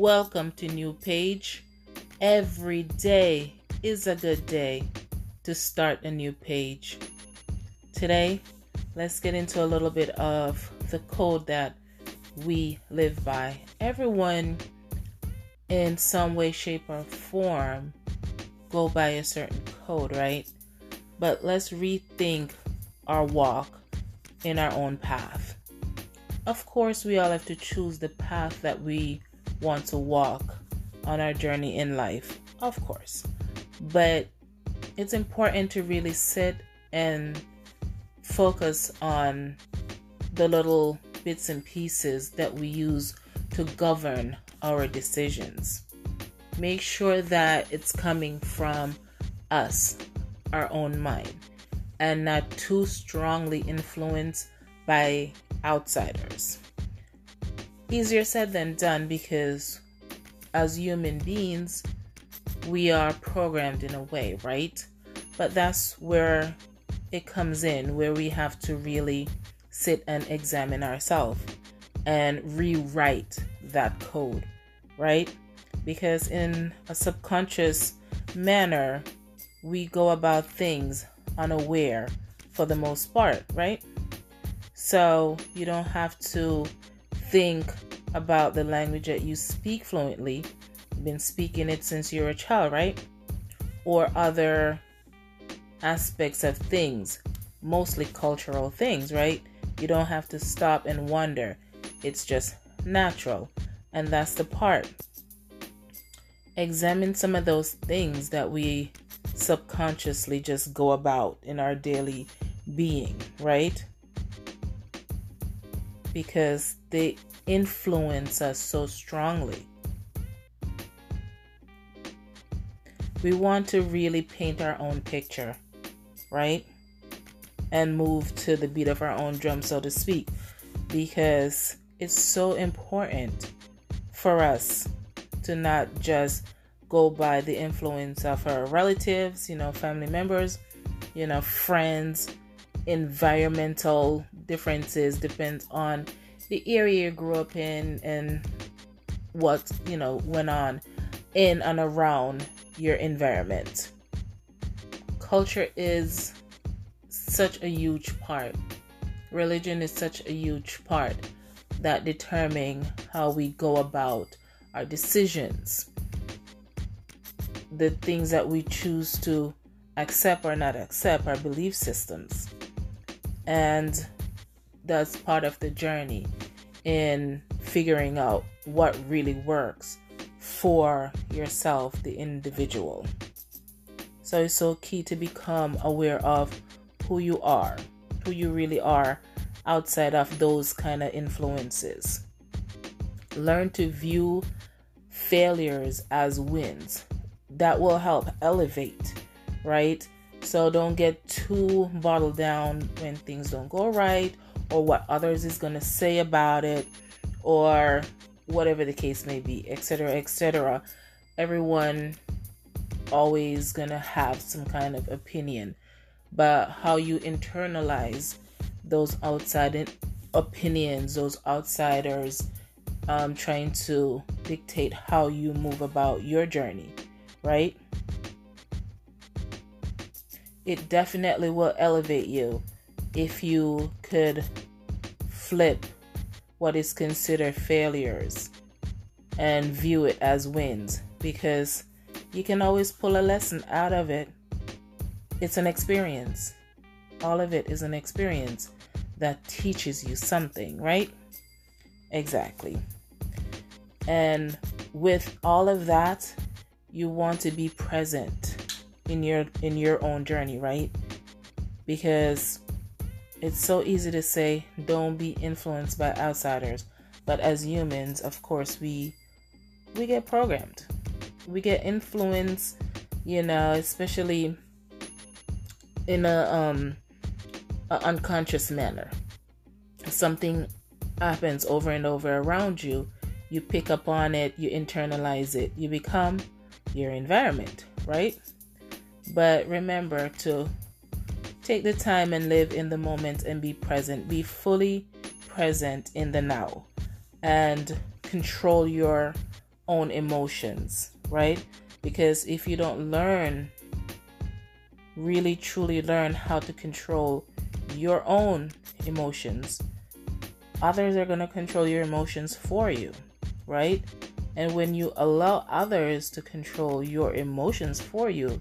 Welcome to New Page. Every day is a good day to start a new page. Today, let's get into a little bit of the code that we live by. Everyone, in some way, shape, or form, go by a certain code, right? But let's rethink our walk in our own path. Of course, we all have to choose the path that we want to walk on our journey in life, of course. But it's important to really sit and focus on the little bits and pieces that we use to govern our decisions. Make sure that it's coming from us, our own mind, and not too strongly influenced by outsiders. Easier said than done because as human beings, we are programmed in a way, right? But that's where it comes in, where we have to really sit and examine ourselves and rewrite that code, right? Because in a subconscious manner, we go about things unaware for the most part, right? So you don't have to think about the language that you speak fluently. You've been speaking it since you were a child, right? Or other aspects of things, mostly cultural things, right? You don't have to stop and wonder. It's just natural. And that's the part. Examine some of those things that we subconsciously just go about in our daily being, right? Because they influence us so strongly. We want to really paint our own picture, right? And move to the beat of our own drum, so to speak, because it's so important for us to not just go by the influence of our relatives, you know, family members, you know, friends, environmental differences depends on the area you grew up in and what you know went on in and around your environment. Culture is such a huge part. Religion is such a huge part that determine how we go about our decisions. The things that we choose to accept or not accept our belief systems and that's part of the journey in figuring out what really works for yourself, the individual. So it's so key to become aware of who you are, who you really are outside of those kind of influences. Learn to view failures as wins. That will help elevate, right? So don't get too bottled down when things don't go right or what others is going to say about it or whatever the case may be etc etc everyone always going to have some kind of opinion but how you internalize those outside opinions those outsiders um, trying to dictate how you move about your journey right it definitely will elevate you if you could flip what is considered failures and view it as wins because you can always pull a lesson out of it. It's an experience. All of it is an experience that teaches you something, right? Exactly. And with all of that, you want to be present in your in your own journey, right? Because it's so easy to say don't be influenced by outsiders, but as humans, of course, we we get programmed. We get influenced, you know, especially in a um a unconscious manner. Something happens over and over around you, you pick up on it, you internalize it, you become your environment, right? But remember to Take the time and live in the moment and be present. Be fully present in the now and control your own emotions, right? Because if you don't learn, really truly learn how to control your own emotions, others are going to control your emotions for you, right? And when you allow others to control your emotions for you,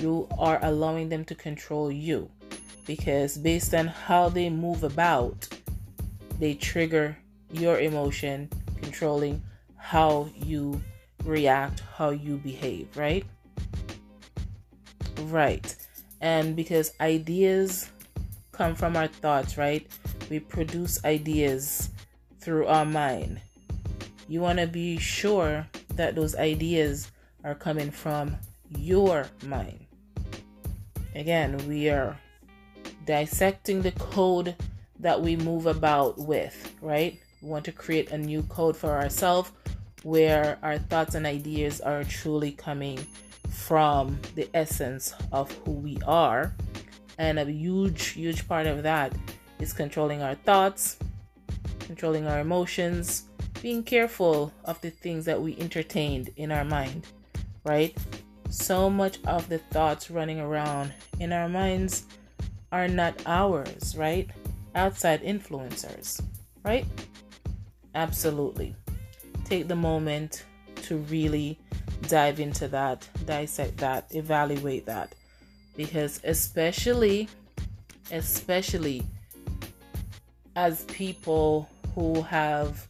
you are allowing them to control you. Because based on how they move about, they trigger your emotion, controlling how you react, how you behave, right? Right. And because ideas come from our thoughts, right? We produce ideas through our mind. You want to be sure that those ideas are coming from your mind. Again, we are dissecting the code that we move about with, right? We want to create a new code for ourselves where our thoughts and ideas are truly coming from the essence of who we are. And a huge, huge part of that is controlling our thoughts, controlling our emotions, being careful of the things that we entertained in our mind, right? So much of the thoughts running around in our minds are not ours, right? Outside influencers, right? Absolutely. Take the moment to really dive into that, dissect that, evaluate that. Because, especially, especially as people who have,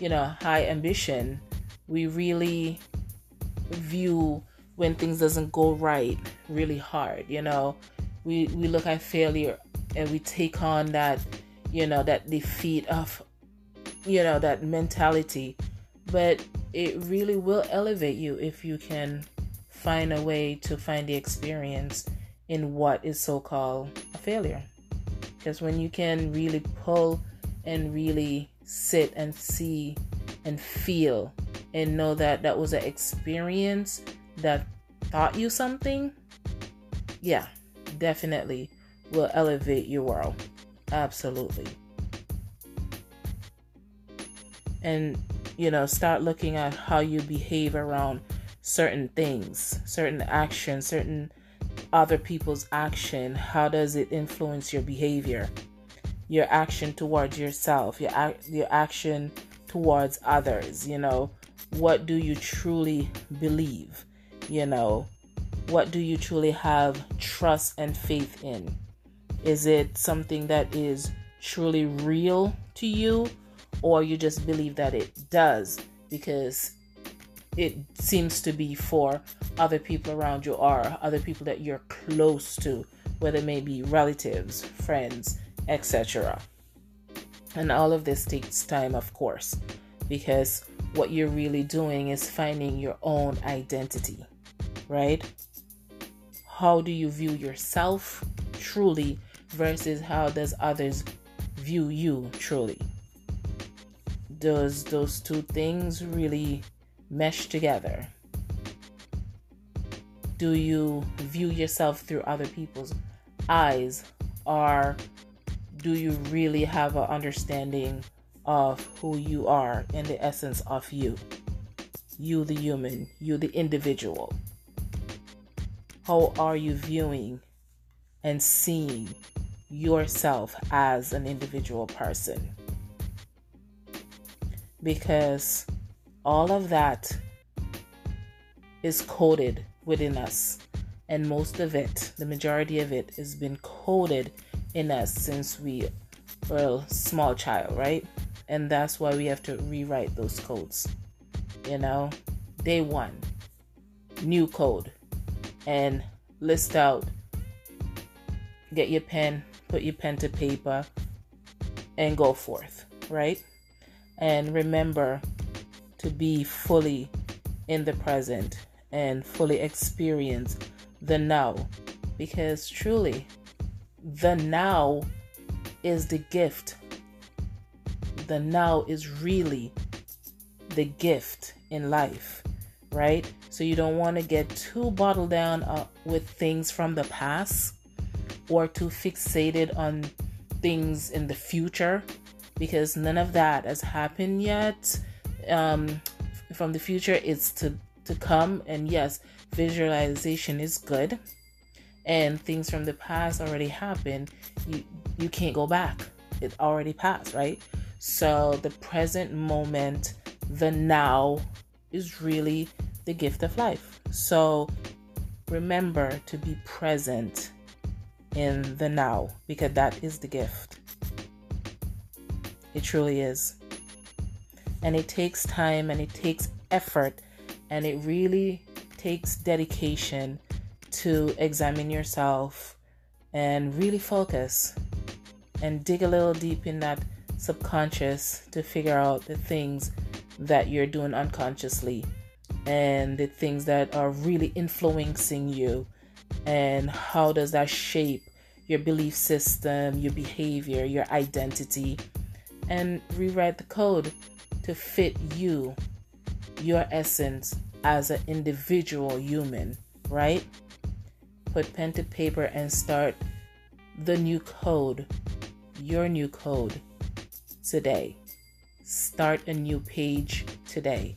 you know, high ambition, we really view when things doesn't go right really hard you know? We we look at failure and we take on that you know that defeat of you know that mentality. But it really will elevate you if you can find a way to find the experience in what is so called a failure. Because when you can really pull and really sit and see and feel and know that that was an experience that taught you something yeah definitely will elevate your world. Absolutely. And you know start looking at how you behave around certain things certain actions certain other people's action. How does it influence your behavior? Your action towards yourself your your action towards others you know? What do you truly believe you know what do you truly have trust and faith in? Is it something that is truly real to you or you just believe that it does? Because it seems to be for other people around you or other people that you're close to, whether it may be relatives, friends, etc. And all of this takes time, of course, because what you're really doing is finding your own identity, right? How do you view yourself truly versus how does others view you truly? does those two things really mesh together? Do you view yourself through other people's eyes, or do you really have an understanding of who you are and the essence of you? You, the human, you, the individual. How are you viewing and seeing yourself as an individual person? because all of that is coded within us. And most of it, the majority of it, has been coded in us since we were a small child, right? And that's why we have to rewrite those codes. You know, day one, new code, and list out, get your pen, put your pen to paper, and go forth, right? and remember to be fully in the present and fully experience the now because truly the now is the gift the now is really the gift in life right so you don't want to get too bottled down uh, with things from the past or too fixated on things in the future because none of that has happened yet. Um, from the future it's to to come and yes visualization is good and things from the past already happened. You you can't go back. It already passed right? So the present moment the now is really the gift of life. So remember to be present in the now because that is the gift. It truly is. And it takes time and it takes effort and it really takes dedication to examine yourself and really focus and dig a little deep in that subconscious to figure out the things that you're doing unconsciously and the things that are really influencing you and how does that shape your belief system, your behavior, your identity and rewrite the code to fit you, your essence as an individual human, right? Put pen to paper and start the new code, your new code today. Start a new page today.